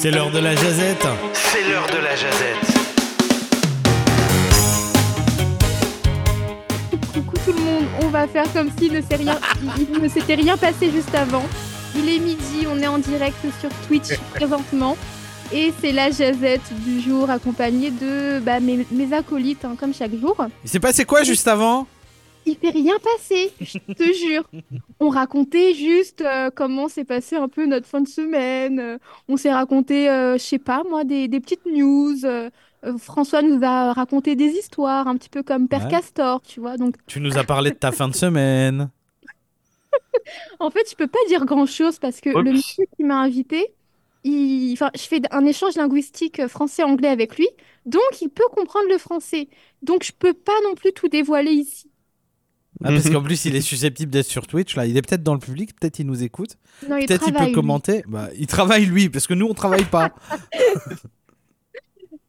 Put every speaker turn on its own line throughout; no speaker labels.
C'est l'heure de la jazette.
C'est l'heure de la jazette.
Coucou tout le monde, on va faire comme s'il ne s'est rien, il ne s'était rien passé juste avant. Il est midi, on est en direct sur Twitch présentement. Et c'est la jazette du jour accompagnée de bah, mes, mes acolytes, hein, comme chaque jour.
Il s'est passé quoi juste avant?
Il s'est rien passé, je te jure. On racontait juste euh, comment s'est passé un peu notre fin de semaine. Euh, on s'est raconté, euh, je sais pas moi, des, des petites news. euh, François nous a raconté des histoires, un petit peu comme Père
Ouais.
Castor, tu vois. Donc
Tu nous as parlé de ta fin de semaine.
En fait, je peux pas dire grand-chose parce que
Oups.
le monsieur qui m'a invité, il... enfin, je fais un échange linguistique français-anglais avec lui, donc il peut comprendre le français. Donc je peux pas non plus tout dévoiler ici.
Ah, parce qu'en plus, il est susceptible d'être sur Twitch. Là, il est peut-être dans le public, peut-être il nous écoute, peut-être il peut
travaille, lui.
commenter. Bah, il travaille lui, parce que nous, on travaille pas.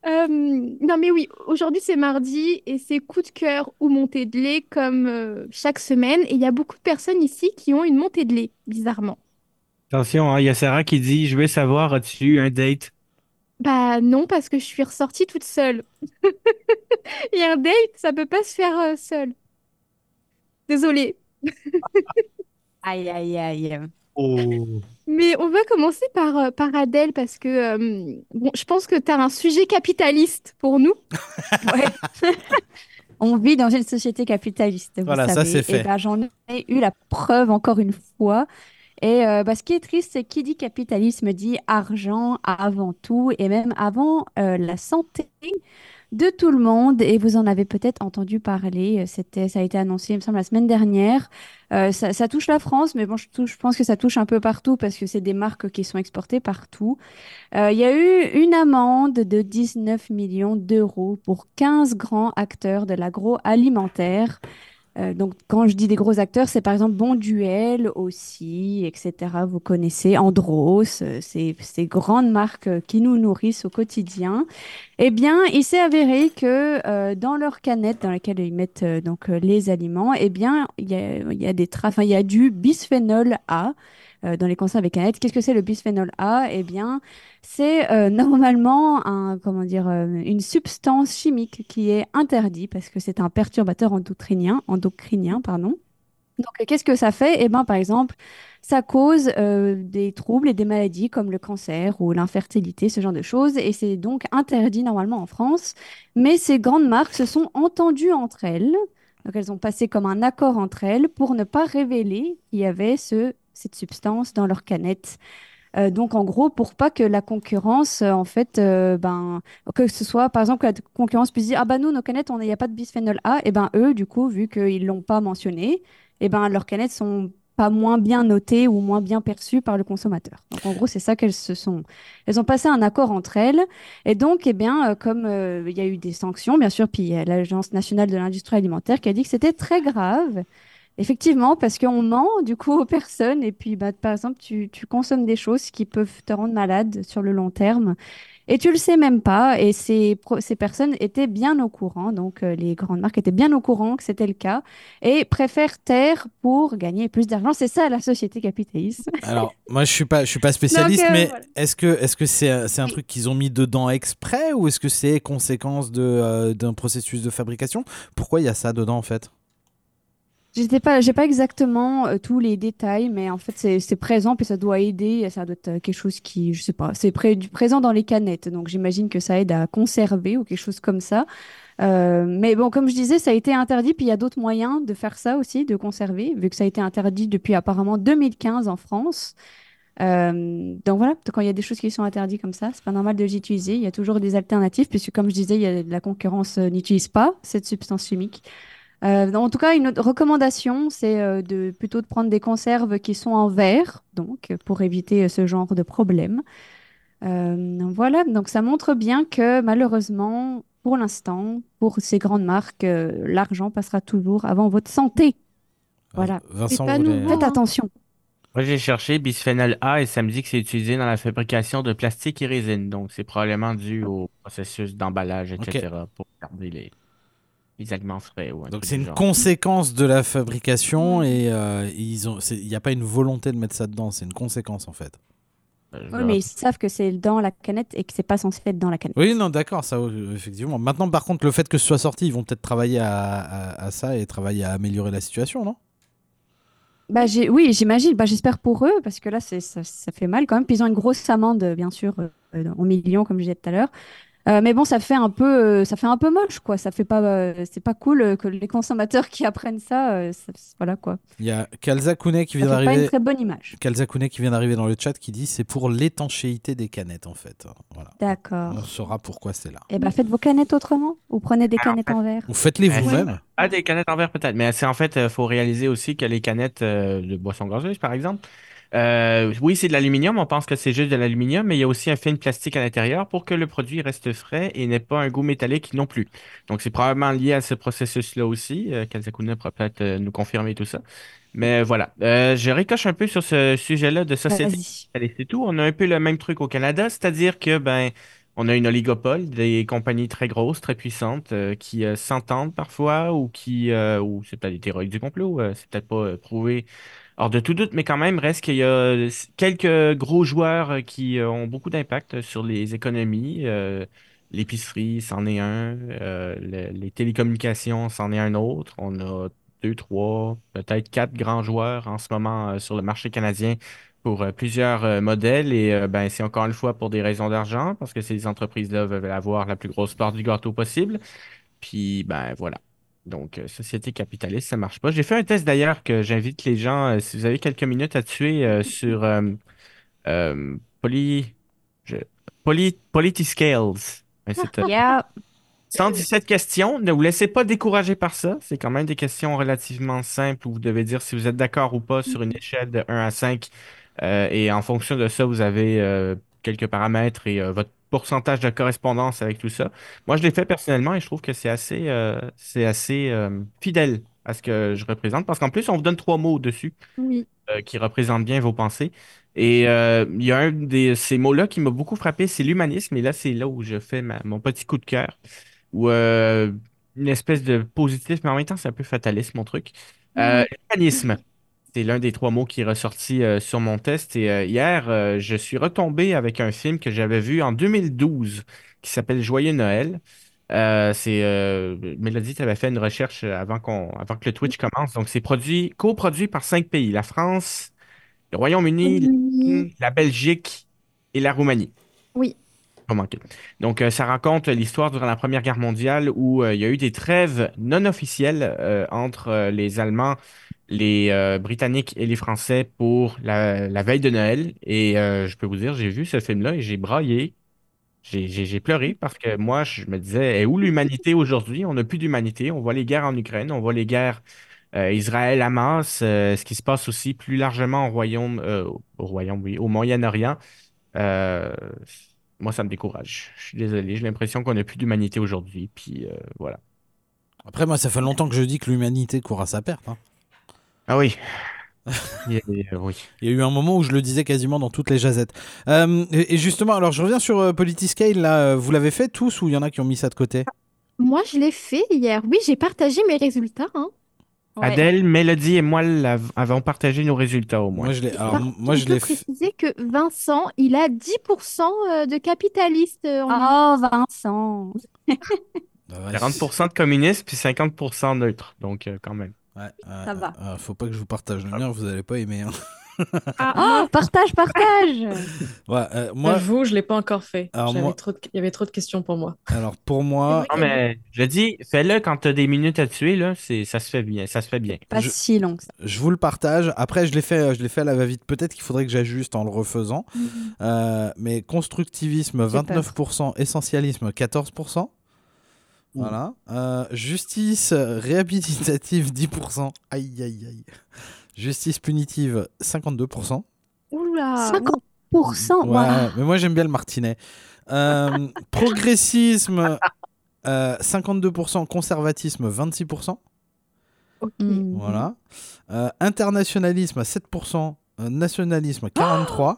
Euh, non mais oui, aujourd'hui c'est mardi et c'est coup de cœur ou montée de lait comme euh, chaque semaine. Et il y a beaucoup de personnes ici qui ont une montée de lait, bizarrement.
Attention, hein, il y a Sarah qui dit Je vais savoir, as-tu eu un date?
Bah non, parce que je suis ressortie toute seule. Et un date, ça peut pas se faire euh, seul. Désolée.
Aïe, aïe, aïe.
Oh.
Mais on va commencer par, euh, par Adèle parce que euh, bon, je pense que tu as un sujet capitaliste pour nous.
On vit dans une société capitaliste, vous
Voilà, ça, c'est fait.
Et ben, j'en ai eu la preuve encore une fois. Et euh, bah, ce qui est triste, c'est qui dit capitalisme dit argent avant tout et même avant euh, la santé de tout le monde. Et vous en avez peut-être entendu parler. C'était, ça a été annoncé, il me semble, la semaine dernière. Euh, ça, touche la France, mais bon, je pense que ça touche un peu partout parce que c'est des marques qui sont exportées partout. Euh, Il y a eu une amende de 19 millions d'euros pour 15 grands acteurs de l'agroalimentaire. Euh, donc, quand je dis des gros acteurs, c'est par exemple Bonduel aussi, etc. Vous connaissez Andros, euh, ces, ces grandes marques euh, qui nous nourrissent au quotidien. Eh bien, il s'est avéré que dans leurs canettes dans lesquelles ils mettent donc les aliments, eh bien, il y a, des il y a du bisphénol A euh, dans les conserves et canettes. Qu'est-ce que c'est le bisphénol A? Eh bien, c'est euh, normalement un, comment dire, euh, une substance chimique qui est interdite parce que c'est un perturbateur endocrinien, endocrinien, pardon. Donc, qu'est-ce que ça fait? Eh bien, par exemple, ça cause des troubles et des maladies comme le cancer ou l'infertilité, ce genre de choses, et c'est donc interdit normalement en France. Mais ces grandes marques se sont entendues entre elles, donc elles ont passé comme un accord entre elles pour ne pas révéler qu'il y avait ce, cette substance dans leurs canettes. Euh, donc, en gros, pour pas que la concurrence, euh, en fait, euh, ben, que ce soit, par exemple, que la concurrence puisse dire, ah ben nous, nos canettes, il n'y a pas de bisphénol A, et ben eux, du coup, vu qu'ils l'ont pas mentionné, et ben leurs canettes sont pas moins bien notées ou moins bien perçues par le consommateur. Donc, en gros, c'est ça qu'elles se sont. Elles ont passé un accord entre elles, et donc, eh bien, comme il y a eu des sanctions, bien sûr, puis l'Agence nationale de l'industrie alimentaire qui a dit que c'était très grave. Effectivement, parce qu'on ment du coup aux personnes et puis bah, par exemple tu, tu consommes des choses qui peuvent te rendre malade sur le long terme et tu le sais même pas et ces, ces personnes étaient bien au courant, donc euh, les grandes marques étaient bien au courant que c'était le cas et préfèrent taire pour gagner plus d'argent. C'est ça la société capitaliste.
Alors, moi, je suis pas, je suis pas spécialiste,
Donc, euh,
mais
voilà.
est-ce que, est-ce que c'est, un- truc qu'ils ont mis dedans exprès ou est-ce que c'est conséquence euh, d'un processus de fabrication? Pourquoi il y a ça dedans en fait?
J'étais pas, j'ai pas exactement euh, tous les détails, mais en fait c'est présent puis ça doit aider, ça doit être euh, quelque chose qui, je sais pas, c'est pré- présent dans les canettes, donc j'imagine que ça aide à conserver ou quelque chose comme ça. Euh, mais bon, comme je disais, ça a été interdit, puis il y a d'autres moyens de faire ça aussi, de conserver, vu que ça a été interdit depuis apparemment 2015 en France. Donc voilà, quand il y a des choses qui sont interdites comme ça, c'est pas normal de les utiliser. Il y a toujours des alternatives, puisque comme je disais, il y a, la concurrence n'utilise pas cette substance chimique. Euh, en tout cas, une autre recommandation, c'est euh, de plutôt de prendre des conserves qui sont en verre, donc pour éviter euh, ce genre de problème. Euh, voilà, donc ça montre bien que malheureusement, pour l'instant, pour ces grandes marques, l'argent passera toujours avant votre santé. Voilà.
Euh, Vincent,
pas.
Faites attention.
Moi, j'ai cherché bisphénol A et ça me dit que c'est utilisé dans la fabrication de plastique et résine. Donc, c'est probablement dû au processus d'emballage, etc. pour garder les, les aliments frais ou un
Donc c'est une
genre.
conséquence de la fabrication et euh, ils ont, il n'y a pas une volonté de mettre ça dedans, c'est une conséquence en fait.
Euh,
Oui, mais ils savent que c'est dans la canette et que c'est pas censé être dans la canette.
Oui, non, d'accord, ça, effectivement. Maintenant, par contre, le fait que ce soit sorti, ils vont peut-être travailler à, à- à ça et travailler à améliorer la situation, non?
Bah, j'ai, oui, j'imagine. Bah, j'espère pour eux, parce que là, c'est, ça, ça fait mal quand même. Puis ils ont une grosse amende, bien sûr, euh, en millions, comme je disais tout à l'heure. Euh, mais bon, ça fait un peu, euh, ça fait un peu moche, quoi. Ça fait pas, euh, c'est pas cool que les consommateurs qui apprennent ça, euh, ça- voilà, quoi.
Il y a Kalza Kounet qui vient
fait pas une
d'arriver.
très bonne image.
Qui vient d'arriver dans le chat qui dit c'est pour l'étanchéité des canettes en fait. Voilà.
D'accord.
On saura pourquoi c'est là.
Eh ben, faites vos canettes autrement. Ou prenez des
Alors,
canettes en verre.
Ou faites-les vous-même.
Ah, des canettes en verre peut-être. Mais c'est en fait, il faut réaliser aussi que les canettes euh, de boissons gazeuses, par exemple, euh, oui, c'est de l'aluminium. On pense que c'est juste de l'aluminium, mais il y a aussi un film plastique à l'intérieur pour que le produit reste frais et n'ait pas un goût métallique non plus. Donc, c'est probablement lié à ce processus-là aussi. Euh, Kazakuna pourra peut-être euh, nous confirmer tout ça. Mais voilà. Euh, je ricoche un peu sur ce sujet-là de société.
Vas-y.
Allez, c'est tout. On a un peu le même truc au Canada, c'est-à-dire que ben on a une oligopole, des compagnies très grosses, très puissantes, euh, qui euh, s'entendent parfois ou qui euh, ou c'est peut-être des théories du complot, c'est peut-être pas prouvé hors de tout doute, mais quand même reste qu'il y a quelques gros joueurs qui euh, ont beaucoup d'impact sur les économies. Euh, l'épicerie, c'en est un. Euh, le- les télécommunications, c'en est un autre. On a deux, trois, peut-être quatre grands joueurs en ce moment sur le marché canadien pour plusieurs modèles et ben, c'est encore une fois pour des raisons d'argent parce que ces entreprises-là veulent avoir la plus grosse part du gâteau possible. Puis ben voilà. Donc, euh, société capitaliste, ça marche pas. J'ai fait un test d'ailleurs que j'invite les gens, euh, si vous avez quelques minutes à tuer euh, sur Poly, je- Poly, Politiscales. Un site, euh,
Yeah.
117 questions. Ne vous laissez pas décourager par ça. C'est quand même des questions relativement simples où vous devez dire si vous êtes d'accord ou pas sur une échelle de 1 à 5. Euh, et en fonction de ça, vous avez euh, quelques paramètres et euh, votre pourcentage de correspondance avec tout ça. Moi, je l'ai fait personnellement et je trouve que c'est assez, euh, c'est assez euh, fidèle à ce que je représente parce qu'en plus, on vous donne trois mots dessus
Oui.
euh, qui représentent bien vos pensées. Et il y a un de ces mots-là qui m'a beaucoup frappé, c'est l'humanisme. Et là, c'est là où je fais ma- mon petit coup de cœur. Ou une espèce de positif, mais en même temps, c'est un peu fataliste, mon truc. L'humanisme, c'est l'un des trois mots qui est ressorti euh, sur mon test. Et euh, hier, euh, je suis retombé avec un film que j'avais vu en 2012 qui s'appelle Joyeux Noël. C'est Mélodie, tu avais fait une recherche avant qu'on, avant que le Twitch commence. Donc, c'est produit, coproduit par cinq pays, la France, le Royaume-Uni,
Oui.
la Belgique et la Roumanie.
Oui.
Pas manqué. Donc, ça raconte l'histoire durant la Première Guerre mondiale où il y a eu des trêves non officielles entre les Allemands, les euh, Britanniques et les Français pour la, veille de Noël. Et euh, je peux vous dire, j'ai vu ce film-là et j'ai braillé. J'ai pleuré parce que moi, je me disais, est où l'humanité aujourd'hui? On n'a plus d'humanité. On voit les guerres en Ukraine, on voit les guerres euh, Israël-Hamas, ce qui se passe aussi plus largement au Royaume, au Royaume, oui, au Moyen-Orient. Moi, ça me décourage. Je suis désolé, j'ai l'impression qu'on n'a plus d'humanité aujourd'hui. Puis voilà.
Après, moi, ça fait longtemps que je dis que l'humanité court à sa perte. hein.
Ah oui. Il y a euh, oui.
Il y a eu un moment où je le disais quasiment dans toutes les jazettes. Euh, et justement, alors je reviens sur euh, Politiscale, là, euh, vous l'avez fait tous ou il y en a qui ont mis ça de côté?
Moi, je l'ai fait hier. Oui, j'ai partagé mes résultats. hein.
Ouais.
Adèle, Mélodie et moi avons partagé nos résultats au moins.
Moi, je l'ai alors,
Par
moi, je l'ai
préciser que Vincent, il a 10% euh, de capitalistes en.
Oh, Vincent.
Bah, ouais,
40% de communistes puis 50% neutres. Donc, euh, quand même.
Ouais,
Ça va.
ouais, faut pas que je vous partage le mien, vous allez pas aimer. hein.
Oh, partage, partage.
Ouais, euh, moi,
J'avoue, je l'ai pas encore fait.
Alors,
J'avais
moi-
trop de- Il y avait trop de questions pour moi.
alors pour moi,
Non, mais je dis, fais-le quand tu as des minutes à tuer, là, c'est, ça se fait bien. Ça se fait bien.
Pas
Je-
si long que ça.
je vous le partage. Après, je l'ai fait, je l'ai fait à la va-vite. Peut-être qu'il faudrait que j'ajuste en le refaisant. Euh, mais constructivisme
J'ai peur.
29%, essentialisme 14%. Voilà. Euh, justice réhabilitative 10%. Aïe aïe aïe. Justice punitive 52%.
Oula.
50%.
Ouais, mais moi j'aime bien le martinet. Euh, progressisme euh, 52%, conservatisme 26%.
Ok.
Mm.
Voilà. Euh, internationalisme 7%, euh, nationalisme 43%.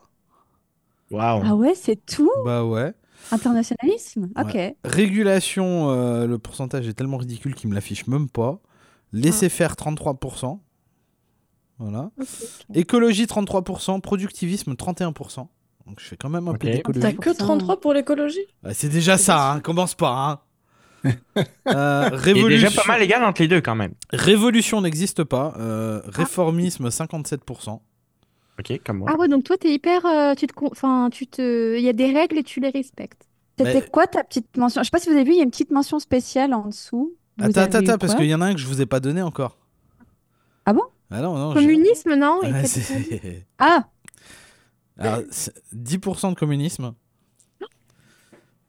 Waouh.
Ah ouais, c'est tout?
Bah ouais.
Internationalisme Ok.
Régulation, euh, le pourcentage est tellement ridicule qu'il me l'affiche même pas. Laisser faire 33%. Voilà. Écologie 33%, productivisme 31%. Donc je fais quand même un peu
Ok.
d'écologie.
T'as que 33 pour l'écologie?
Ouais, c'est déjà ça, hein, commence pas. Hein. Euh,
Il est
révolution,
déjà pas mal égal entre les deux quand même.
révolution n'existe pas. Euh, réformisme 57%.
Ok, comme moi.
Ah ouais, donc toi, t'es hyper. euh, tu te, enfin, tu te, il y a des règles et tu les respectes.
C'était
Mais-
quoi ta petite mention? Je sais pas si vous avez vu, il y a une petite mention spéciale en dessous. Vous
Attends, attends, attends, parce qu'il y en a un que je vous ai pas donné encore.
Ah bon?
Ah non, non. j'ai-
Communisme, non?
C'est-
Ah,
Alors, c'est 10% de communisme.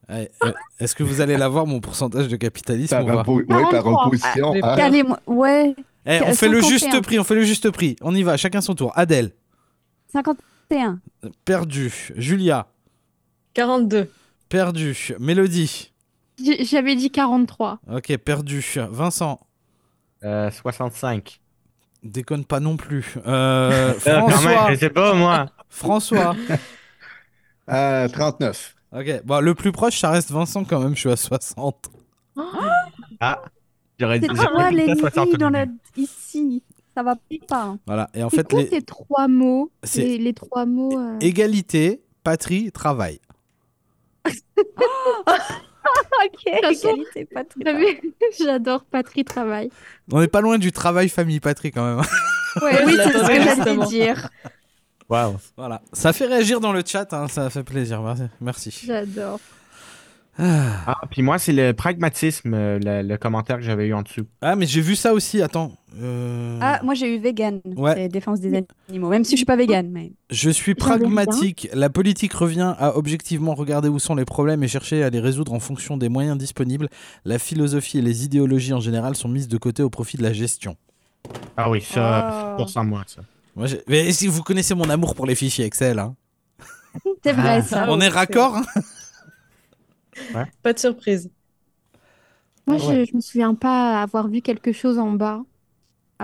Ouais, euh, Est-ce que vous allez l'avoir, mon pourcentage de capitalisme? Ou pas
ouais, par
43.
opposition
Ah,
moi- ouais,
Eh, On fait le
51.
juste prix, on fait le juste prix. On y va, chacun son tour. Adèle,
51.
perdu. Julia,
42.
perdu. Mélodie,
J'avais dit 43.
ok, perdu. Vincent,
Euh, 65.
déconne pas non plus. Euh,
Euh,
François,
sais pas moi.
François.
à 39.
Ok, bon, le plus proche, ça reste Vincent quand même, je suis à 60.
J'aurais dit
C'est
j'aurais
toi
dit ça,
l'ennemi
60 au
dans la... ici. Ça va pas. hein.
Voilà, et en fait,
quoi
les...
ces trois mots?
C'est-
les, les trois mots. euh,
égalité, patrie, travail.
Ok. façon,
Égalité,
vu J'adore patrie travail.
On n'est pas loin du travail famille patrie quand même.
Ouais,
Oui, c'est ce que j'allais dire.
Waouh.
voilà, ça fait réagir dans le chat, hein, ça fait plaisir. Merci.
J'adore.
Ah.
Ah, puis moi, c'est le pragmatisme, euh, le, le commentaire que j'avais eu en dessous.
Ah, mais j'ai vu ça aussi, attends. Euh,
Ah, moi j'ai eu vegan.
Ouais.
C'est défense des animaux. Même si je suis pas vegan, mais.
Je suis pragmatique. La politique revient à objectivement regarder où sont les problèmes et chercher à les résoudre en fonction des moyens disponibles. La philosophie et les idéologies en général sont mises de côté au profit de la gestion.
Ah oui, ça,
Ah.
pour ça, moi, ça.
Moi, mais si vous connaissez mon amour pour les fichiers Excel, hein.
C'est vrai
Ah,
ça.
on est raccord. hein
Pas de surprise.
Moi,
Ah ouais.
je, je me souviens pas avoir vu quelque chose en bas.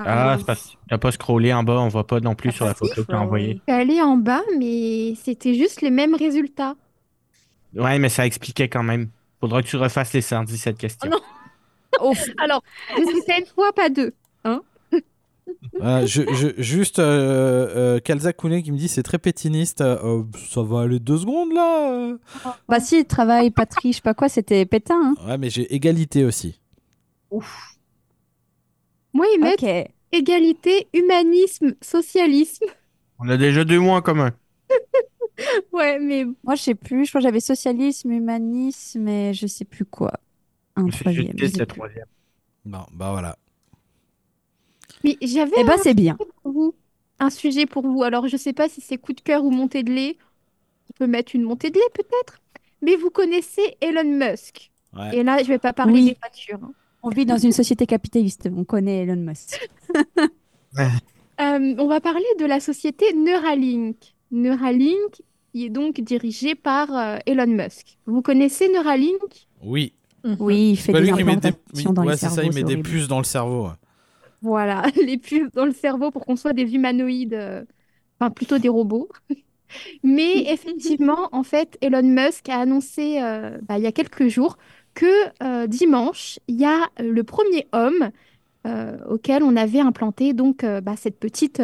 Ah, c'est parce que t'as pas scrollé en bas, on voit pas non plus
Ah,
sur la photo que t'as
faut-
envoyée.
Je suis allée en bas, mais c'était juste les mêmes résultats.
Ouais, mais ça expliquait quand même. Faudra que tu refasses les 117 questions.
Oh non.
Ouf.
Alors, je sais une fois, pas deux.
Voilà, je, je- juste euh, euh, Kalza Kounet qui me dit c'est très pétiniste. Euh, ça va aller deux secondes là. euh.
Bah si, travail, patrie, je sais pas quoi, c'était pétain. Hein.
Ouais, mais j'ai égalité aussi.
Moi, ils mettent égalité, humanisme, socialisme.
On a déjà deux mois en commun.
Ouais, mais
Moi je sais plus, je crois que j'avais socialisme, humanisme, et je sais plus quoi. Un troisième. je
troisième.
Non, bah voilà.
Mais j'avais
Eh ben
un,
c'est bien.
pour vous, un sujet pour vous. Alors, je sais pas si c'est coup de cœur ou montée de lait. On peut mettre une montée de lait peut-être. Mais vous connaissez Elon Musk.
Ouais.
Et là, je vais pas parler
Oui.
des voitures. hein.
On vit dans une société capitaliste, on connaît Elon Musk.
Euh, on va parler de la société Neuralink. Neuralink, qui est donc dirigée par euh, Elon Musk. Vous connaissez Neuralink?
Oui.
Mhm.
Oui, il fait
pas
des
lui qui met des,
implantations dans
ouais,
les
c'est ça,
cerveaux.
il met des puces dans le cerveau.
Voilà, les puces dans le cerveau pour qu'on soit des humanoïdes, euh, enfin plutôt des robots. Mais effectivement, en fait, Elon Musk a annoncé euh, bah, il y a quelques jours que euh, dimanche, il y a le premier homme euh, auquel on avait implanté donc euh, bah, cette petite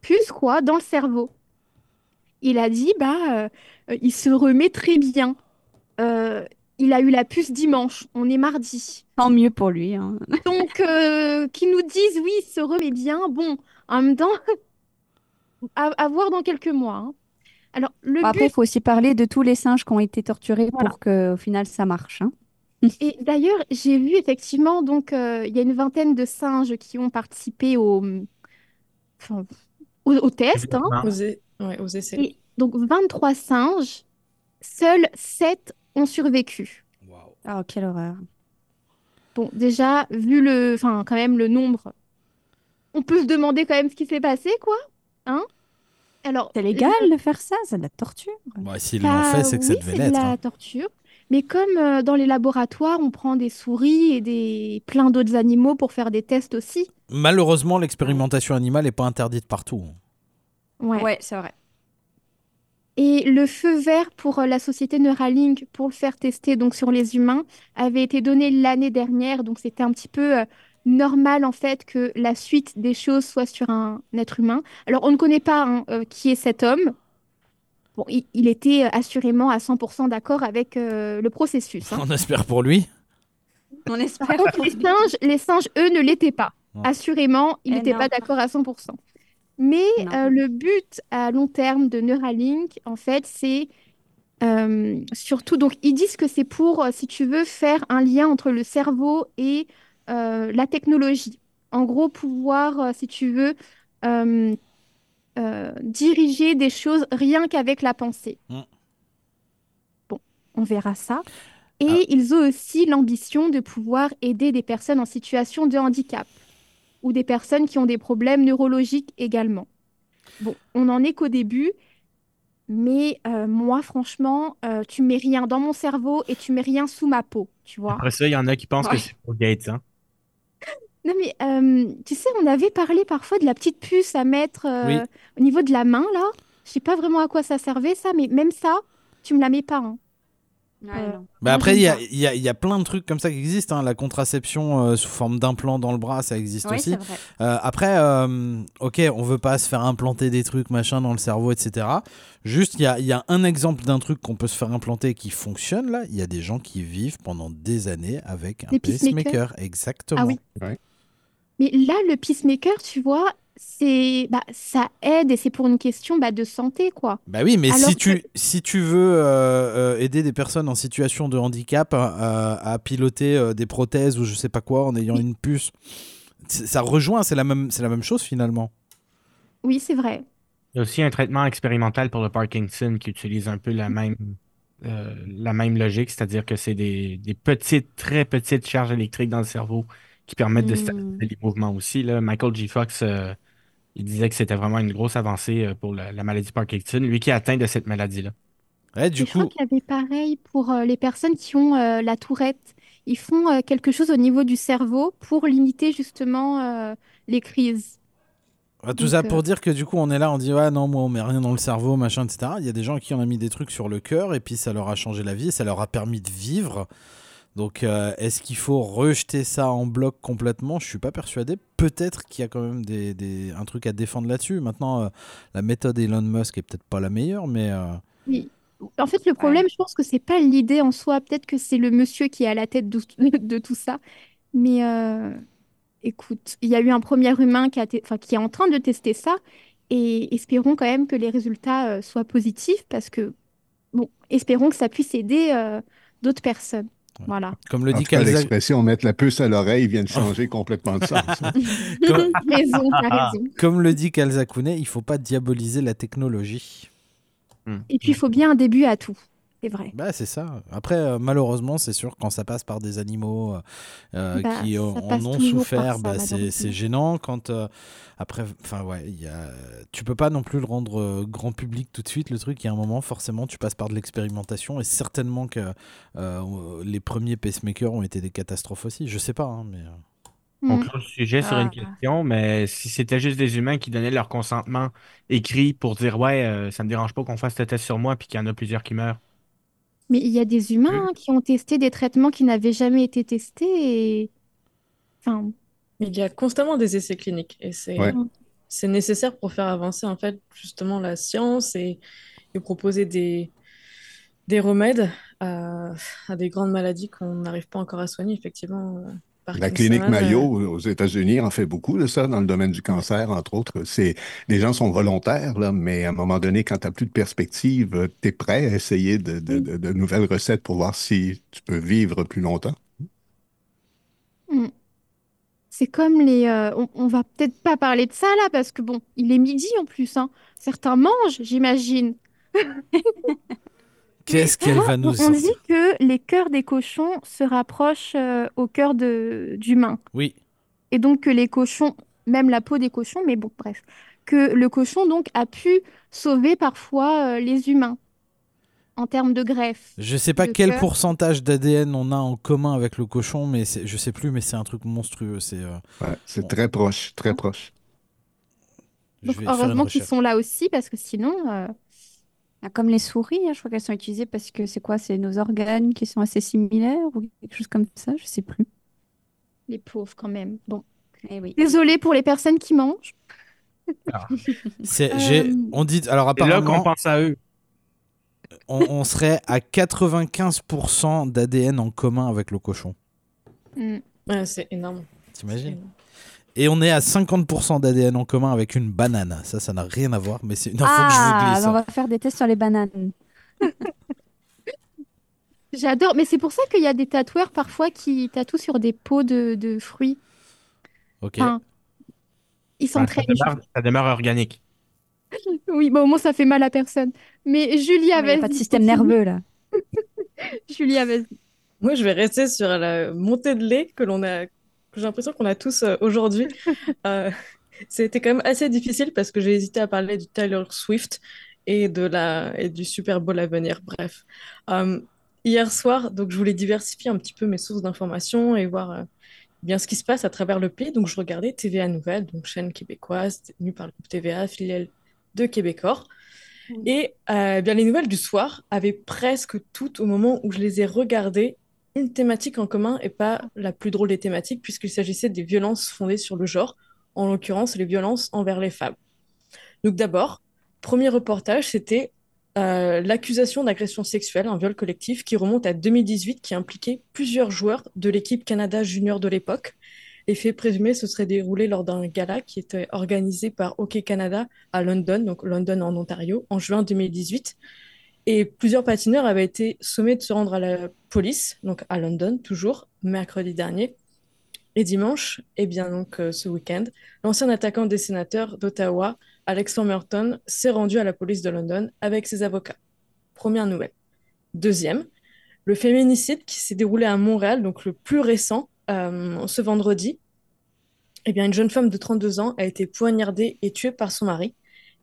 puce quoi dans le cerveau. Il a dit bah il se remet très bien. Il a eu la puce dimanche, on est mardi.
Tant mieux pour lui. hein.
Donc, euh, qui nous disent oui, il se remet bien. Bon, en même temps, à, à voir dans quelques mois. hein. Alors, le
Après, il
but,
faut aussi parler de tous les singes qui ont été torturés
Voilà.
pour qu'au final ça marche. hein.
Et d'ailleurs, j'ai vu effectivement, donc, euh, il y a une vingtaine de singes qui ont participé au, enfin, au, au test. hein.
Ah.
Aux, é- ouais, aux essais.
Et donc, 23 singes, seuls 7 ont survécu.
Oh, quelle horreur.
Bon, déjà, vu le, enfin, quand même le nombre, on peut se demander quand même ce qui s'est passé, quoi. Hein? Alors,
C'est légal de faire ça C'est de la torture.
Bon, S'ils l'ont
Bah
fait, c'est que ça
c'est de la
hein.
torture. Mais comme euh, dans les laboratoires, on prend des souris et des plein d'autres animaux pour faire des tests aussi.
Malheureusement, l'expérimentation animale n'est pas interdite partout.
Ouais.
c'est vrai.
Et le feu vert pour euh, la société Neuralink pour le faire tester donc sur les humains avait été donné l'année dernière. Donc c'était un petit peu euh, normal en fait que la suite des choses soit sur un être humain. Alors on ne connaît pas hein, euh, qui est cet homme. Bon, il, il était assurément à 100% d'accord avec euh, le processus. hein.
On espère pour lui.
On
Par
espère.
contre, les singes, les singes, eux, ne l'étaient pas.
Ouais.
Assurément, ils
Eh
n'étaient pas d'accord à 100%. Mais euh, le but à long terme de Neuralink, en fait, c'est euh, surtout, donc ils disent que c'est pour, si tu veux, faire un lien entre le cerveau et euh, la technologie. En gros, pouvoir, si tu veux, euh, diriger des choses rien qu'avec la pensée.
Mm.
Bon, on verra ça. Et
Ah.
ils ont aussi l'ambition de pouvoir aider des personnes en situation de handicap ou des personnes qui ont des problèmes neurologiques également. Bon, on n'en est qu'au début, mais euh, moi, franchement, euh, tu mets rien dans mon cerveau et tu mets rien sous ma peau, tu vois.
Après ça, il y en a qui pensent
Ouais.
que c'est pour Gates. Hein.
Non, mais euh, tu sais, on avait parlé parfois de la petite puce à mettre euh,
Oui.
au niveau de la main, là. Je sais pas vraiment à quoi ça servait, ça, mais même ça, tu me la mets pas. hein.
Ouais,
Euh.
Bah après, il y a, y, a, y a plein de trucs comme ça qui existent. hein. La contraception euh, sous forme d'implant dans le bras, ça existe
Ouais,
aussi. Euh, après, euh, ok, on veut pas se faire implanter des trucs, machin, dans le cerveau, etc. Juste, il y a, il y a un exemple d'un truc qu'on peut se faire implanter qui fonctionne là. Il y a des gens qui vivent pendant des années avec un pacemaker. Exactement.
Ah oui.
Ouais.
Mais là, le peacemaker, tu vois, c'est, bah, ça aide et c'est pour une question bah, de santé, quoi.
Bah oui, mais
Alors
si, tu, si tu veux euh, euh, aider des personnes en situation de handicap à, à piloter euh, des prothèses ou je sais pas quoi en ayant une puce, ça rejoint, c'est la même, c'est la même chose finalement.
Oui, c'est vrai.
Il y a aussi un traitement expérimental pour le Parkinson qui utilise un peu la même, euh, la même logique, c'est-à-dire que c'est des, des petites, très petites charges électriques dans le cerveau qui permettent de stabiliser les mouvements aussi. Là. Michael G. Fox, euh, il disait que c'était vraiment une grosse avancée euh, pour la, la maladie Parkinson, lui qui est atteint de cette maladie-là.
Ouais, du
Et je crois
coup,
qu'il y avait pareil pour euh, les personnes qui ont euh, la tourette. Ils font euh, quelque chose au niveau du cerveau pour limiter justement euh, les crises.
Tout
Donc,
ça
euh,
pour dire que du coup on est là, on dit ouais non moi on met rien dans le cerveau machin etc. Il y a des gens qui en ont mis des trucs sur le cœur et puis ça leur a changé la vie, ça leur a permis de vivre. Donc euh, est-ce qu'il faut rejeter ça en bloc complètement? Je suis pas persuadé. Peut-être qu'il y a quand même des, un truc à défendre là-dessus. Maintenant euh, la méthode Elon Musk est peut-être pas la meilleure, mais euh,
Oui. En fait, le problème, je pense que c'est pas l'idée en soi. Peut-être que c'est le monsieur qui est à la tête de, tout ça. Mais écoute, il y a eu un premier humain qui, qui est en train de tester ça. Et espérons quand même que les résultats soient positifs parce que, bon, espérons que ça puisse aider d'autres personnes. Voilà.
comme le
En
dit Kalza-
l'expression mettre la puce à l'oreille vient de changer complètement de sens. hein.
comme,
T'as raison, t'as raison.
comme le dit Kalzakounet, il faut pas diaboliser la technologie.
Et puis, il faut bien un début à tout. C'est vrai.
Bah, c'est ça. Après, euh, malheureusement, c'est sûr, quand ça passe par des animaux euh, euh,
Bah,
qui en, ont souffert, bah, c'est, gênant. Quand, euh, après, enfin, ouais, il y a... tu peux pas non plus le rendre euh, grand public tout de suite, le truc. Il y a un moment, forcément, tu passes par de l'expérimentation. Et certainement que euh, les premiers pacemakers ont été des catastrophes aussi. Je sais pas, hein, mais.
On
Mm.
clôt le sujet sur
Ah.
une question, mais si c'était juste des humains qui donnaient leur consentement écrit pour dire ouais, euh, ça me dérange pas qu'on fasse ce test sur moi puis qu'il y en a plusieurs qui meurent.
Mais il y a des humains hein, qui ont testé des traitements qui n'avaient jamais été testés et... Enfin,
Il y a constamment des essais cliniques et c'est
Ouais.
c'est nécessaire pour faire avancer en fait justement la science et, et proposer des, des remèdes à, à des grandes maladies qu'on n'arrive pas encore à soigner effectivement. Euh,
La clinique
euh,
Mayo aux États-Unis en fait beaucoup de ça dans le domaine du cancer, entre autres. C'est les gens sont volontaires, là, mais à un moment donné, quand tu n'as plus de perspective, tu es prêt à essayer de, de- de- de nouvelles recettes pour voir si tu peux vivre plus longtemps.
c'est comme les... euh, on, on va peut-être pas parler de ça là parce que bon, il est midi en plus, hein. Certains mangent, j'imagine.
Qu'est-ce qu'elle va nous
On, on dit que les cœurs des cochons se rapprochent euh, au cœur de, d'humains.
Oui.
Et donc que les cochons, même la peau des cochons, mais bon, bref, que le cochon donc a pu sauver parfois euh, les humains en termes de greffe.
Je sais pas quel
cœur.
pourcentage d'ADN on a en commun avec le cochon, mais c'est- je sais plus, mais c'est un truc monstrueux. C'est. euh,
Ouais, c'est
Bon.
très proche, très proche.
Donc heureusement qu'ils sont là aussi parce que sinon, euh,
Ah, Comme les souris, hein, je crois qu'elles sont utilisées parce que c'est quoi? C'est nos organes qui sont assez similaires ou quelque chose comme ça, je sais plus.
les pauvres quand même. Bon,
Eh oui.
désolé pour les personnes qui mangent.
J'ai-
Euh,
on dit alors
là
apparemment.
pense à eux.
on, on serait à 95% d'ADN en commun avec le cochon.
Mm.
Ouais, c'est énorme.
T'imagines? Et on est à 50% d'ADN en commun avec une banane. Ça, ça n'a rien à voir, mais c'est une info que je vous
Ah,
glisse.
on va faire des tests sur les bananes.
J'adore, mais c'est pour ça qu'il y a des tatoueurs parfois qui tatouent sur des pots de, de fruits.
Ok.
Enfin, ils
Enfin, ça,
s'entraînent.
demeure, ça demeure organique.
Oui, bon, au moins ça fait mal à personne. Mais Julia,
Il n'y a pas de système nerveux là.
Julia, vas-y.
Moi, je vais rester sur la montée de lait que l'on a, j'ai l'impression qu'on a tous euh, aujourd'hui. Euh, c'était quand même assez difficile parce que j'ai hésité à parler du Taylor Swift et de la et du Super Bowl à venir. Bref, Euh, hier soir, donc je voulais diversifier un petit peu mes sources d'informations et voir euh, bien ce qui se passe à travers le pays. Donc je regardais TVA Nouvelles, donc chaîne québécoise tenue par le groupe TVA, filiale de Québecor. Et euh, bien, les nouvelles du soir avaient presque toutes, au moment où je les ai regardées, une thématique en commun et pas la plus drôle des thématiques, puisqu'il s'agissait des violences fondées sur le genre, en l'occurrence les violences envers les femmes. Donc d'abord, premier reportage, c'était euh, l'accusation d'agression sexuelle, un viol collectif qui remonte à 2018, qui impliquait plusieurs joueurs de l'équipe Canada junior de l'époque. Les faits présumés se seraient déroulés lors d'un gala qui était organisé par Hockey Canada à London, donc London en Ontario, en juin 2018. Et plusieurs patineurs avaient été sommés de se rendre à la police, donc à London toujours, mercredi dernier. Et dimanche, et bien donc euh, ce week-end, l'ancien attaquant des sénateurs d'Ottawa, Alex Merton, s'est rendu à la police de London avec ses avocats. Première nouvelle. Deuxième, le féminicide qui s'est déroulé à Montréal, donc le plus récent, euh, ce vendredi. Eh bien, une jeune femme de 32 ans a été poignardée et tuée par son mari.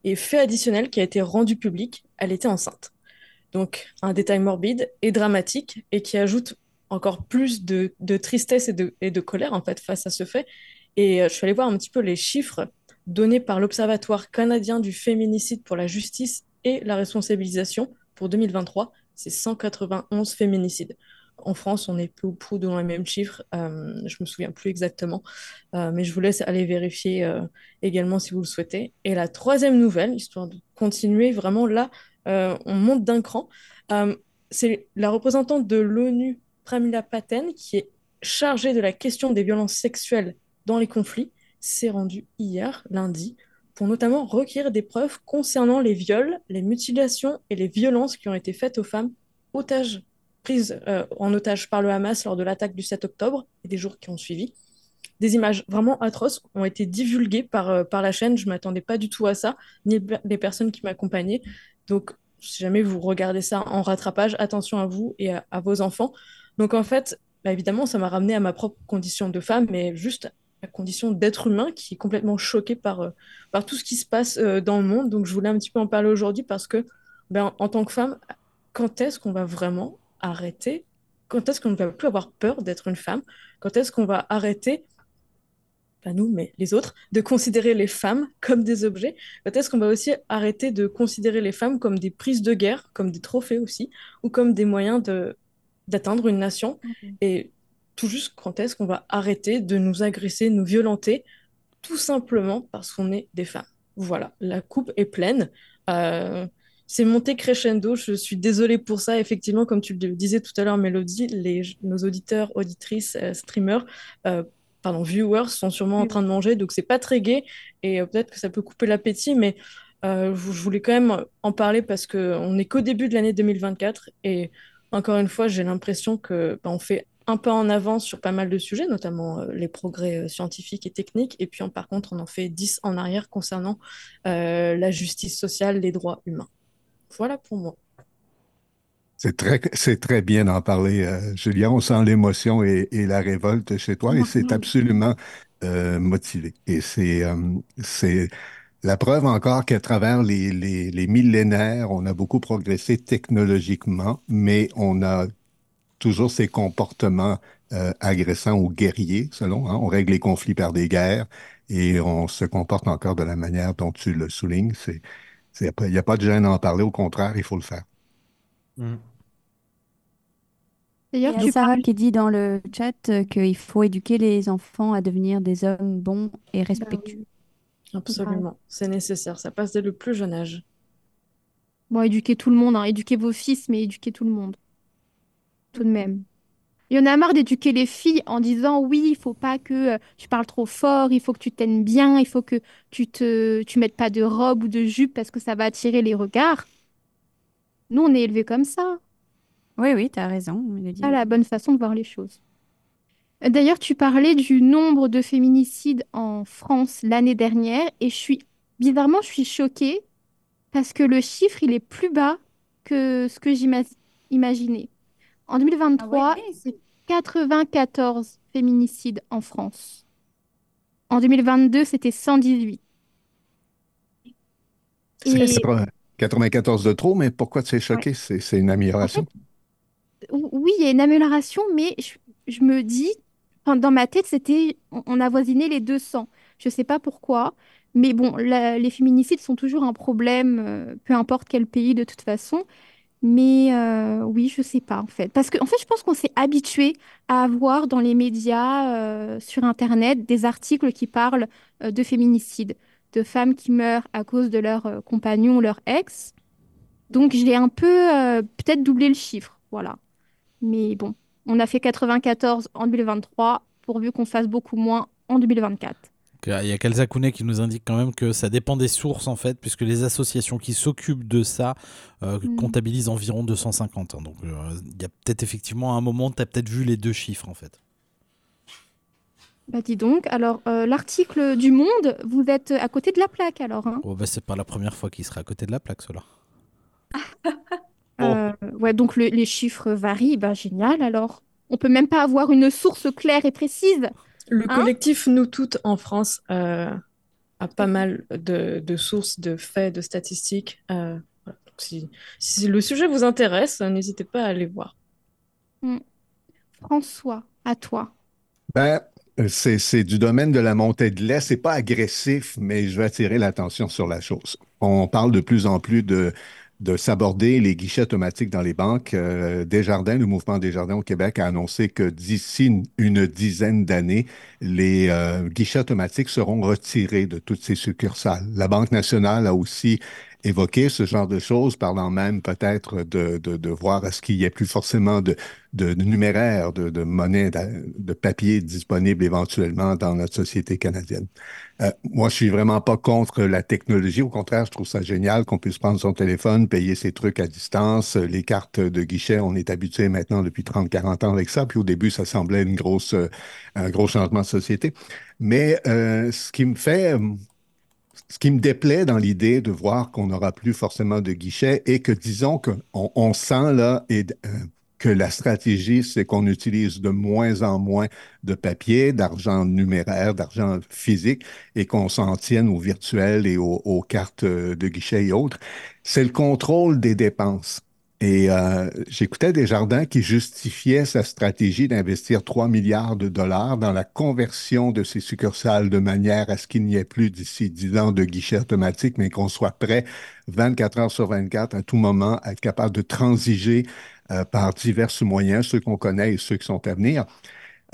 Et fait additionnel qui a été rendu public, elle était enceinte. Donc, un détail morbide et dramatique et qui ajoute encore plus de, tristesse et de, colère en face à ce fait. Et euh, je suis allée voir un petit peu les chiffres donnés par l'Observatoire canadien du féminicide pour la justice et la responsabilisation pour 2023. C'est 191 féminicides. En France, on est peu ou prou dans les mêmes chiffres. Euh, je me souviens plus exactement, Euh, mais je vous laisse aller vérifier également si vous le souhaitez. Et la troisième nouvelle, histoire de continuer vraiment là, on monte d'un cran. Euh, c'est la représentante de l'ONU, Pramila Patten, qui est chargée de la question des violences sexuelles dans les conflits, s'est rendue hier, lundi, pour notamment requérir des preuves concernant les viols, les mutilations et les violences qui ont été faites aux femmes otages, prises euh, en otage par le Hamas lors de l'attaque du 7 octobre et des jours qui ont suivi. Des images vraiment atroces ont été divulguées par, euh, par la chaîne. Je ne m'attendais pas du tout à ça, ni les personnes qui m'accompagnaient. Donc, si jamais vous regardez ça en rattrapage, attention à vous et à, vos enfants. Donc, en fait, bah, évidemment, ça m'a ramené à ma propre condition de femme, mais juste la condition d'être humain qui est complètement choqué par, euh, par tout ce qui se passe euh, dans le monde. Donc, je voulais un petit peu en parler aujourd'hui parce que, ben, en tant que femme, quand est-ce qu'on va vraiment arrêter? Quand est-ce qu'on ne va plus avoir peur d'être une femme? Quand est-ce qu'on va arrêter pas nous, mais les autres, de considérer les femmes comme des objets. Peut-être qu'on va aussi arrêter de considérer les femmes comme des prises de guerre, comme des trophées aussi, ou comme des moyens de d'atteindre une nation. Et tout juste quand est-ce qu'on va arrêter de nous agresser, nous violenter, tout simplement parce qu'on est des femmes. Voilà, la coupe est pleine. Euh, c'est monté crescendo. Je suis désolée pour ça. Effectivement, comme tu le disais tout à l'heure, Mélodie, les, nos auditeurs, auditrices, euh, streamers, euh, pardon, viewers sont sûrement en train de manger, donc c'est pas très gai et euh, peut-être que ça peut couper l'appétit, mais euh, je voulais quand même en parler parce que on n'est qu'au début de l'année 2024 et encore une fois, j'ai l'impression que bah, on fait un pas en avance sur pas mal de sujets, notamment euh, les progrès scientifiques et techniques, et puis par contre, on en fait 10 en arrière concernant euh, la justice sociale, les droits humains. Voilà pour moi.
C'est très, c'est très bien d'en parler, euh, Julien. On sent l'émotion et, et la révolte chez toi et c'est absolument euh, motivé. Et c'est, euh, c'est la preuve encore qu'à travers les, les, les millénaires, on a beaucoup progressé technologiquement, mais on a toujours ces comportements euh, agressants ou guerriers, selon. hein. On règle les conflits par des guerres et on se comporte encore de la manière dont tu le soulignes. C'est, c'est, il n'y a pas de gêne à en parler, au contraire, il faut le faire.
Mm.
Il y
D'ailleurs,
a
tu
Sarah
parles-
qui dit dans le chat euh, qu'il faut éduquer les enfants à devenir des hommes bons et respectueux.
Absolument, c'est nécessaire. Ça passe dès le plus jeune âge.
Bon, éduquez tout le monde, hein. Éduquez vos fils, mais éduquez tout le monde, tout de même. Il y en a marre d'éduquer les filles en disant oui, il faut pas que euh, tu parles trop fort, il faut que tu t'aimes bien, il faut que tu te tu mettes pas de robe ou de jupe parce que ça va attirer les regards. Nous, on est élevés comme ça.
Oui, oui, tu as raison,
pas la bonne façon de voir les choses. D'ailleurs, tu parlais du nombre de féminicides en France l'année dernière et je suis bizarrement, je suis choquée parce que le chiffre, il est plus bas que ce que j'imaginais. En 2023,
Ah ouais?
c'est 94 féminicides en France. En 2022, c'était 118.
C'est
Et
80 94 de trop, mais pourquoi tu es choqué? C'est c'est une
en
amélioration.
fait, oui, il y a une amélioration, mais je, je me dis, dans ma tête, c'était, on, on avoisinait les 200. Je sais pas pourquoi, mais bon, la- les féminicides sont toujours un problème, euh, peu importe quel pays de toute façon. Mais euh, oui, je sais pas en fait. Parce que en fait, je pense qu'on s'est habitué à avoir dans les médias, euh, sur Internet, des articles qui parlent euh, de féminicide, de femmes qui meurent à cause de leur euh, compagnon ou leur ex. Donc j'ai un peu euh, peut-être doublé le chiffre, voilà. Mais bon, on a fait 94 en 2023, pourvu qu'on fasse beaucoup moins en 2024.
Donc, Il y a Kelsa Kounet qui nous indique quand même que ça dépend des sources en fait, puisque les associations qui s'occupent de ça euh,
Mm.
comptabilisent environ 250. hein. donc il y a peut-être effectivement un moment, tu as peut-être vu les deux chiffres en fait.
Bah dis donc, alors euh, l'article du Monde, vous êtes à côté de la plaque alors, hein
Oh, bah, c'est pas la première fois qu'il sera à côté de la plaque, cela.
Euh, ouais, donc le- les chiffres varient, bah génial alors. On peut même pas avoir une source claire et précise.
Le
Hein
collectif Nous Toutes en France euh, a pas mal de, de sources, de faits, de statistiques. Euh, voilà. Donc, si, si le sujet vous intéresse, n'hésitez pas à aller voir.
François, à toi.
Ben, c'est, c'est du domaine de la montée de lait. C'est pas agressif, mais je vais attirer l'attention sur la chose. On parle de plus en plus de, de s'aborder les guichets automatiques dans les banques. Euh, Desjardins, le mouvement Desjardins au Québec a annoncé que d'ici une, une dizaine d'années, les euh, guichets automatiques seront retirés de toutes ces succursales. La Banque nationale a aussi évoqué ce genre de choses, parlant même peut-être de, de, voir à ce qu'il n'y ait plus forcément de, de, numéraire, de, de monnaie, de, papier disponible éventuellement dans notre société canadienne. Euh, moi, je suis vraiment pas contre la technologie. Au contraire, je trouve ça génial qu'on puisse prendre son téléphone, payer ses trucs à distance. Les cartes de guichet, on est habitué maintenant depuis 30, 40 ans avec ça. Puis au début, ça semblait une grosse, euh, un gros changement de société. Mais euh, ce qui me fait, ce qui me déplaît dans l'idée de voir qu'on n'aura plus forcément de guichet et que, disons qu'on on sent là euh, que la stratégie, c'est qu'on utilise de moins en moins de papier, d'argent numéraire, d'argent physique et qu'on s'en tienne au virtuel et aux, aux cartes euh, de guichet et autres. C'est le contrôle des dépenses. Et euh, j'écoutais Desjardins qui justifiait sa stratégie d'investir 3 milliards de dollars dans la conversion de ces succursales de manière à ce qu'il n'y ait plus d'ici 10 ans de guichets automatiques, mais qu'on soit prêt 24 heures sur 24 à tout moment à être capable de transiger euh, par divers moyens, ceux qu'on connaît et ceux qui sont à venir.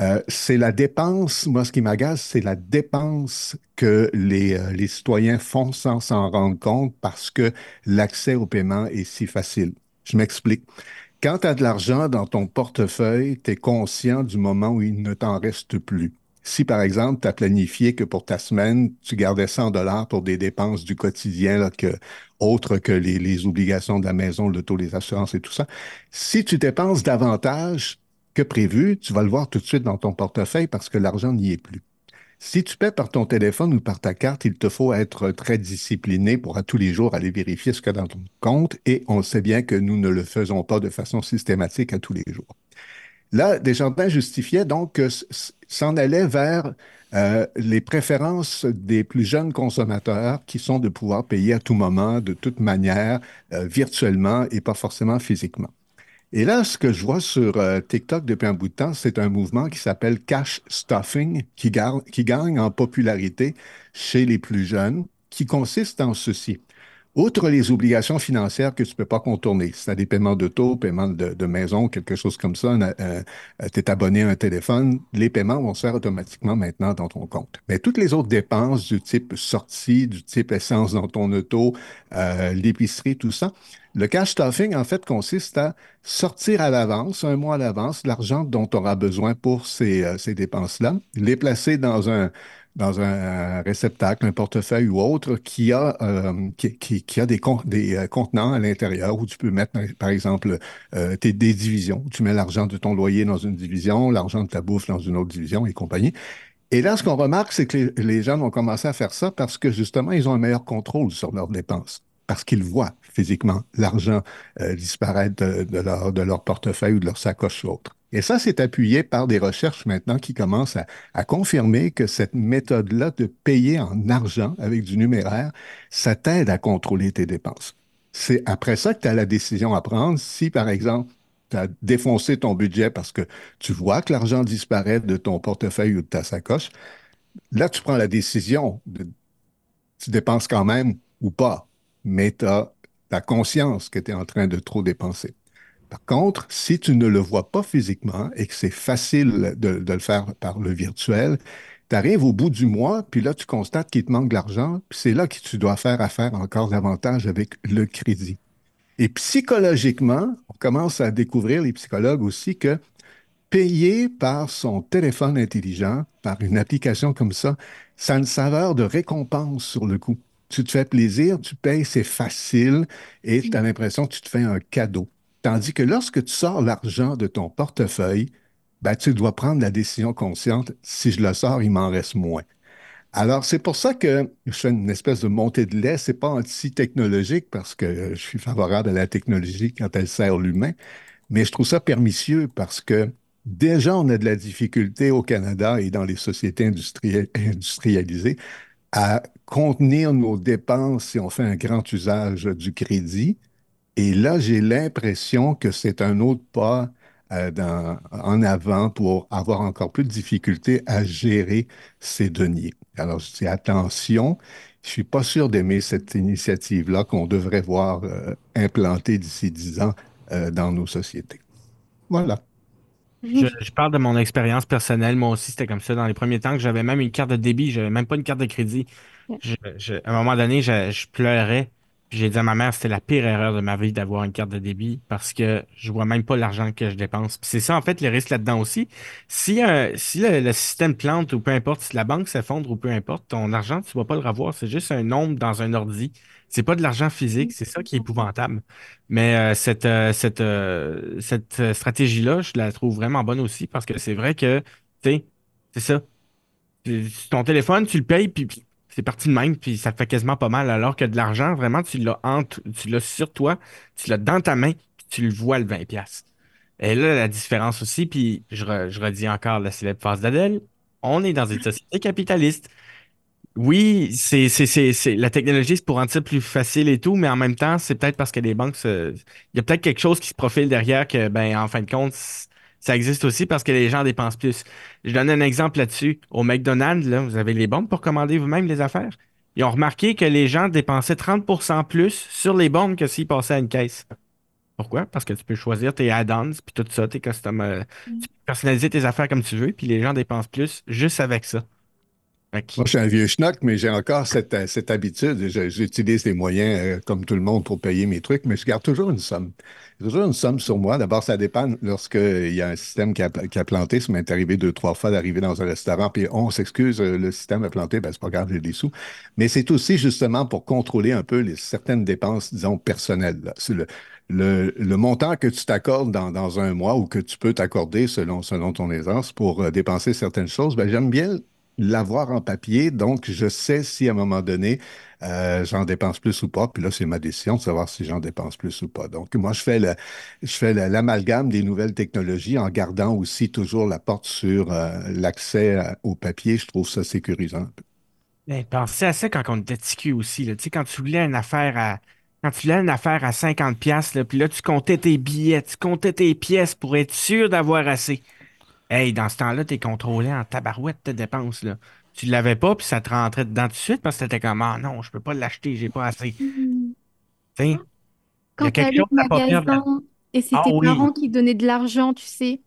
Euh, c'est la dépense, moi ce qui m'agace, c'est la dépense que les, euh, les citoyens font sans s'en rendre compte parce que l'accès au paiement est si facile. Je m'explique. Quand tu as de l'argent dans ton portefeuille, tu es conscient du moment où il ne t'en reste plus. Si, par exemple, tu as planifié que pour ta semaine, tu gardais 100 dollars pour des dépenses du quotidien, là, que, autres que les, les obligations de la maison, le taux, les assurances et tout ça, si tu dépenses davantage que prévu, tu vas le voir tout de suite dans ton portefeuille parce que l'argent n'y est plus. Si tu paies par ton téléphone ou par ta carte, il te faut être très discipliné pour à tous les jours aller vérifier ce qu'il y a dans ton compte et on sait bien que nous ne le faisons pas de façon systématique à tous les jours. Là, Desjardins justifiait donc s'en allait vers euh, les préférences des plus jeunes consommateurs qui sont de pouvoir payer à tout moment, de toute manière, euh, virtuellement et pas forcément physiquement. Et là, ce que je vois sur euh, TikTok depuis un bout de temps, c'est un mouvement qui s'appelle cash stuffing, qui, gagne en popularité chez les plus jeunes, qui consiste en ceci. Outre les obligations financières que tu ne peux pas contourner, as des paiements d'auto, paiements de, de maison, quelque chose comme ça, tu es abonné à un téléphone, les paiements vont se faire automatiquement maintenant dans ton compte. Mais toutes les autres dépenses du type sortie, du type essence dans ton auto, euh, l'épicerie, tout ça, Le cash stuffing, en fait, consiste à sortir à l'avance, un mois à l'avance, l'argent dont tu auras besoin pour ces, euh, ces dépenses-là, les placer dans un, dans un réceptacle, un portefeuille ou autre qui a, euh, qui, a des, con- des euh, contenants à l'intérieur où tu peux mettre, par exemple, euh, tes, des divisions. Tu mets l'argent de ton loyer dans une division, l'argent de ta bouffe dans une autre division et compagnie. Et là, ce qu'on remarque, c'est que les, les gens vont commencer à faire ça parce que justement, ils ont un meilleur contrôle sur leurs dépenses. Parce qu'ils voient physiquement l'argent euh, disparaître de, leur, portefeuille ou de leur sacoche ou autre. Et ça, c'est appuyé par des recherches maintenant qui commencent à, à confirmer que cette méthode-là de payer en argent avec du numéraire, ça t'aide à contrôler tes dépenses. C'est après ça que tu as la décision à prendre. Si, par exemple, tu as défoncé ton budget parce que tu vois que l'argent disparaît de ton portefeuille ou de ta sacoche, là, tu prends la décision de tu dépenses quand même ou pas, mais tu as conscience que tu es en train de trop dépenser. Par contre, si tu ne le vois pas physiquement et que c'est facile de, de le faire par le virtuel, tu arrives au bout du mois, puis là, tu constates qu'il te manque de l'argent, puis c'est là que tu dois faire affaire encore davantage avec le crédit. Et psychologiquement, on commence à découvrir, les psychologues aussi, que payer par son téléphone intelligent, par une application comme ça, ça a une saveur de récompense sur le coup. Tu te fais plaisir, tu payes, c'est facile et tu as l'impression que tu te fais un cadeau. Tandis que lorsque tu sors l'argent de ton portefeuille, ben, tu dois prendre la décision consciente, si je le sors, il m'en reste moins. Alors, c'est pour ça que je fais une espèce de montée de lait. C'est pas anti-technologique parce que je suis favorable à la technologie quand elle sert l'humain, mais je trouve ça pernicieux parce que déjà, on a de la difficulté au Canada et dans les sociétés industrialisées à contenir nos dépenses si on fait un grand usage du crédit. Et là, j'ai l'impression que c'est un autre pas euh, en avant pour avoir encore plus de difficultés à gérer ces deniers. Alors, je dis attention, je suis pas sûr d'aimer cette initiative-là qu'on devrait voir euh, implantée d'ici 10 ans euh, dans nos sociétés. Voilà.
Je, je parle de mon expérience personnelle. Moi aussi, c'était comme ça. Dans les premiers temps, que j'avais même une carte de débit, j'avais même pas une carte de crédit. Je- je- à un moment donné, je, je pleurais. J'ai dit à ma mère, c'était la pire erreur de ma vie d'avoir une carte de débit parce que je vois même pas l'argent que je dépense. C'est ça, en fait, les risques là-dedans aussi. Si, euh, si le, le système plante ou peu importe, si la banque s'effondre ou peu importe, ton argent, tu vas pas le revoir. C'est juste un nombre dans un ordi. C'est pas de l'argent physique. C'est ça qui est épouvantable. Mais euh, cette, euh, cette, euh, cette euh, stratégie-là, je la trouve vraiment bonne aussi parce que c'est vrai que, tu sais, c'est ça. Ton téléphone, tu le payes, puis c'est parti de même, puis ça te fait quasiment pas mal. Alors que de l'argent, vraiment, tu l'as entre, tu l'as sur toi, tu l'as dans ta main, puis tu le vois le 20$. piastres. Et là, la différence aussi, puis je, re- je redis encore la célèbre phrase d'Adèle, on est dans une société capitaliste. Oui, c'est, c'est, c'est, c'est- la technologie, c'est pour rendre ça plus facile et tout, mais en même temps, c'est peut-être parce que les banques, il y a peut-être quelque chose qui se profile derrière que, ben, en fin de compte, ça existe aussi parce que les gens dépensent plus. Je donne un exemple là-dessus. Au McDonald's, là, vous avez les bombes pour commander vous-même les affaires. Ils ont remarqué que les gens dépensaient 30% plus sur les bombes que s'ils passaient à une caisse. Pourquoi? Parce que tu peux choisir tes add-ons, puis tout ça, tes custom, euh, tu peux personnaliser tes affaires comme tu veux, puis les gens dépensent plus juste avec ça.
Moi, je suis un vieux schnock, mais j'ai encore cette, euh, cette habitude. J'utilise les moyens, euh, comme tout le monde, pour payer mes trucs, mais je garde toujours une somme. Toujours une somme sur moi. D'abord, ça dépend lorsqu'il y a un système qui a, planté. Ça m'est arrivé deux, trois fois d'arriver dans un restaurant, puis on s'excuse, euh, le système a planté, ben c'est pas grave, j'ai des sous. Mais c'est aussi justement pour contrôler un peu certaines dépenses, disons, personnelles. le, montant que tu t'accordes dans, un mois ou que tu peux t'accorder selon, selon ton aisance pour euh, dépenser certaines choses, ben, j'aime bien l'avoir en papier, donc je sais si à un moment donné, euh, j'en dépense plus ou pas. Puis là, c'est ma décision de savoir si j'en dépense plus ou pas. Donc, moi, je fais l'amalgame des nouvelles technologies en gardant aussi toujours la porte sur euh, l'accès à- au papier. Je trouve ça sécurisant.
Ben, pensez à ça quand on était cul aussi. Tu sais, quand tu voulais une affaire à. Quand tu voulais une affaire à 50$, piastres, là, puis là, tu comptais tes billets, tu comptais tes pièces pour être sûr d'avoir assez. Hey, dans ce temps-là, t'es contrôlé en tabarouette de dépenses. Là. Tu l'avais pas, puis ça te rentrait dedans tout de suite parce que t'étais comme Ah non, je peux pas l'acheter, j'ai pas assez. Tu a
Quand
quelque
t'allais
chose perdre là-
magasin et c'est
Ah
tes
oui.
parents qui donnaient de l'argent, tu sais.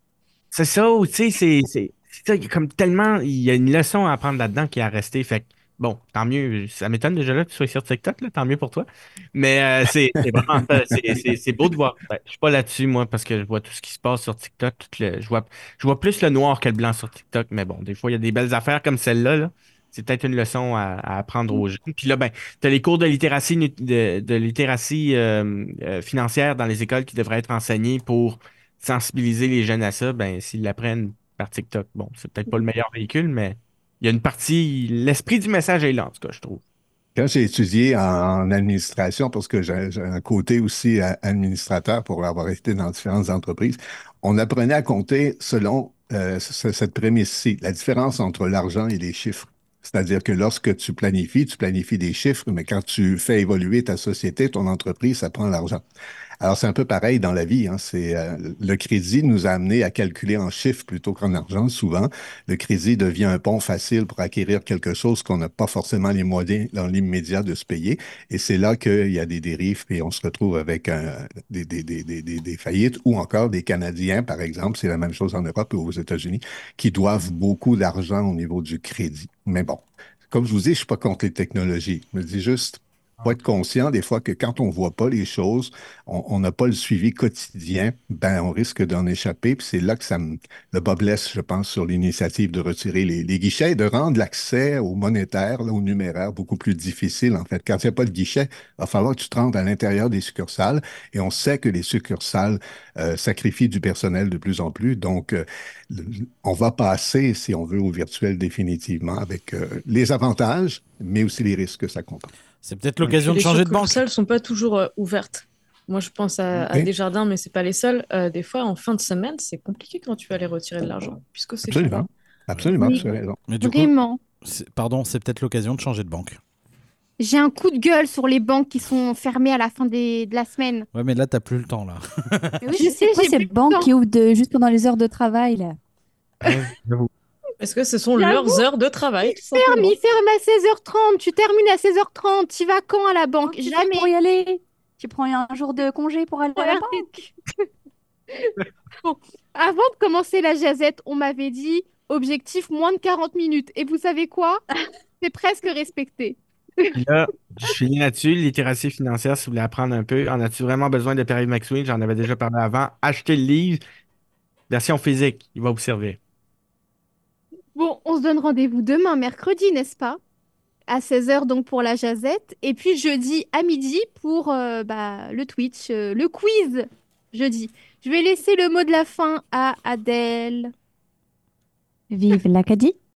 C'est ça, tu sais, c'est c'est- c'est ça, il y a comme tellement, il y a une leçon à apprendre là-dedans qui est à rester. Fait que bon, tant mieux. Ça m'étonne déjà là que tu sois sur TikTok, là, tant mieux pour toi. Mais euh, c'est vraiment c'est- beau de voir. Ben, je suis pas là-dessus, moi, parce que je vois tout ce qui se passe sur TikTok. tout le- je vois, je vois plus le noir que le blanc sur TikTok. Mais bon, des fois, il y a des belles affaires comme celle-là. là. C'est peut-être une leçon à, à apprendre aux jeunes. Puis là, ben, tu as les cours de littératie, de, de littératie euh, euh, financière dans les écoles qui devraient être enseignés pour sensibiliser les jeunes à ça. Ben, s'ils l'apprennent par TikTok, bon, c'est peut-être pas le meilleur véhicule, mais il y a une partie, l'esprit du message est là, en tout cas, je trouve.
Quand j'ai étudié en, administration, parce que j'ai un côté aussi euh, administrateur pour avoir été dans différentes entreprises, on apprenait à compter selon euh, ce- cette prémisse-ci, la différence entre l'argent et les chiffres. C'est-à-dire que lorsque tu planifies, tu planifies des chiffres, mais quand tu fais évoluer ta société, ton entreprise, ça prend l'argent. Alors, c'est un peu pareil dans la vie. Hein. C'est, euh, le crédit nous a amené à calculer en chiffres plutôt qu'en argent, souvent. Le crédit devient un pont facile pour acquérir quelque chose qu'on n'a pas forcément les moyens dans l'immédiat de se payer. Et c'est là qu'il y a des dérives et on se retrouve avec un- des, faillites ou encore des Canadiens, par exemple, c'est la même chose en Europe et aux États-Unis, qui doivent beaucoup d'argent au niveau du crédit. Mais bon, comme je vous dis, je suis pas contre les technologies. Je dis juste, faut être conscient des fois que quand on voit pas les choses, on n'a pas le suivi quotidien, ben on risque d'en échapper. Puis c'est là que ça me, le bas blesse, je pense, sur l'initiative de retirer les, les guichets et de rendre l'accès au monétaire, là, au numéraire, beaucoup plus difficile, en fait. Quand il n'y a pas de guichet, il va falloir que tu te rendes à l'intérieur des succursales. Et on sait que les succursales euh, sacrifient du personnel de plus en plus. Donc, euh, on va passer, si on veut, au virtuel définitivement, avec euh, les avantages, mais aussi les risques que ça comporte.
C'est peut-être l'occasion de
les
changer de banque.
succursales sont pas toujours euh, ouvertes. Moi, je pense à, à
Ok.
Desjardins, mais c'est pas les seuls. Euh, des fois, en fin de semaine, c'est compliqué quand tu vas aller retirer de l'argent, puisque c'est
Absolument. Absolument,
Oui.
Mais du
Vraiment.
pardon, c'est peut-être l'occasion de changer de banque.
J'ai un coup de gueule sur les banques qui sont fermées à la fin des- de la semaine.
Ouais, mais là, t'as plus le temps, là.
Mais oui,
Je
c'est
sais,
quoi
j'ai
ces banques qui ouvrent de- juste pendant les heures de travail là
Est-ce que ce sont leurs heures de travail
Ferme, il ferme à 16h30. Tu termines à 16h30. Tu vas quand à la banque?
Tu fais
Jamais.
pour y aller. Tu prends un jour de congé pour aller à la banque.
Bon, avant de commencer la jazette, on m'avait dit objectif moins de 40 minutes. Et vous savez quoi? C'est presque respecté.
Là, je finis là-dessus. Littératie financière, si vous voulez apprendre un peu, en as-tu vraiment besoin de Perry McSween? J'en avais déjà parlé avant. Achetez le livre, version physique, il va vous servir.
Bon, on se donne rendez-vous demain, mercredi, n'est-ce pas? À 16h donc pour la jazette. Et puis jeudi à midi pour euh, bah, le Twitch, euh, le quiz jeudi. Je vais laisser le mot de la fin à Adèle.
Vive l'Acadie.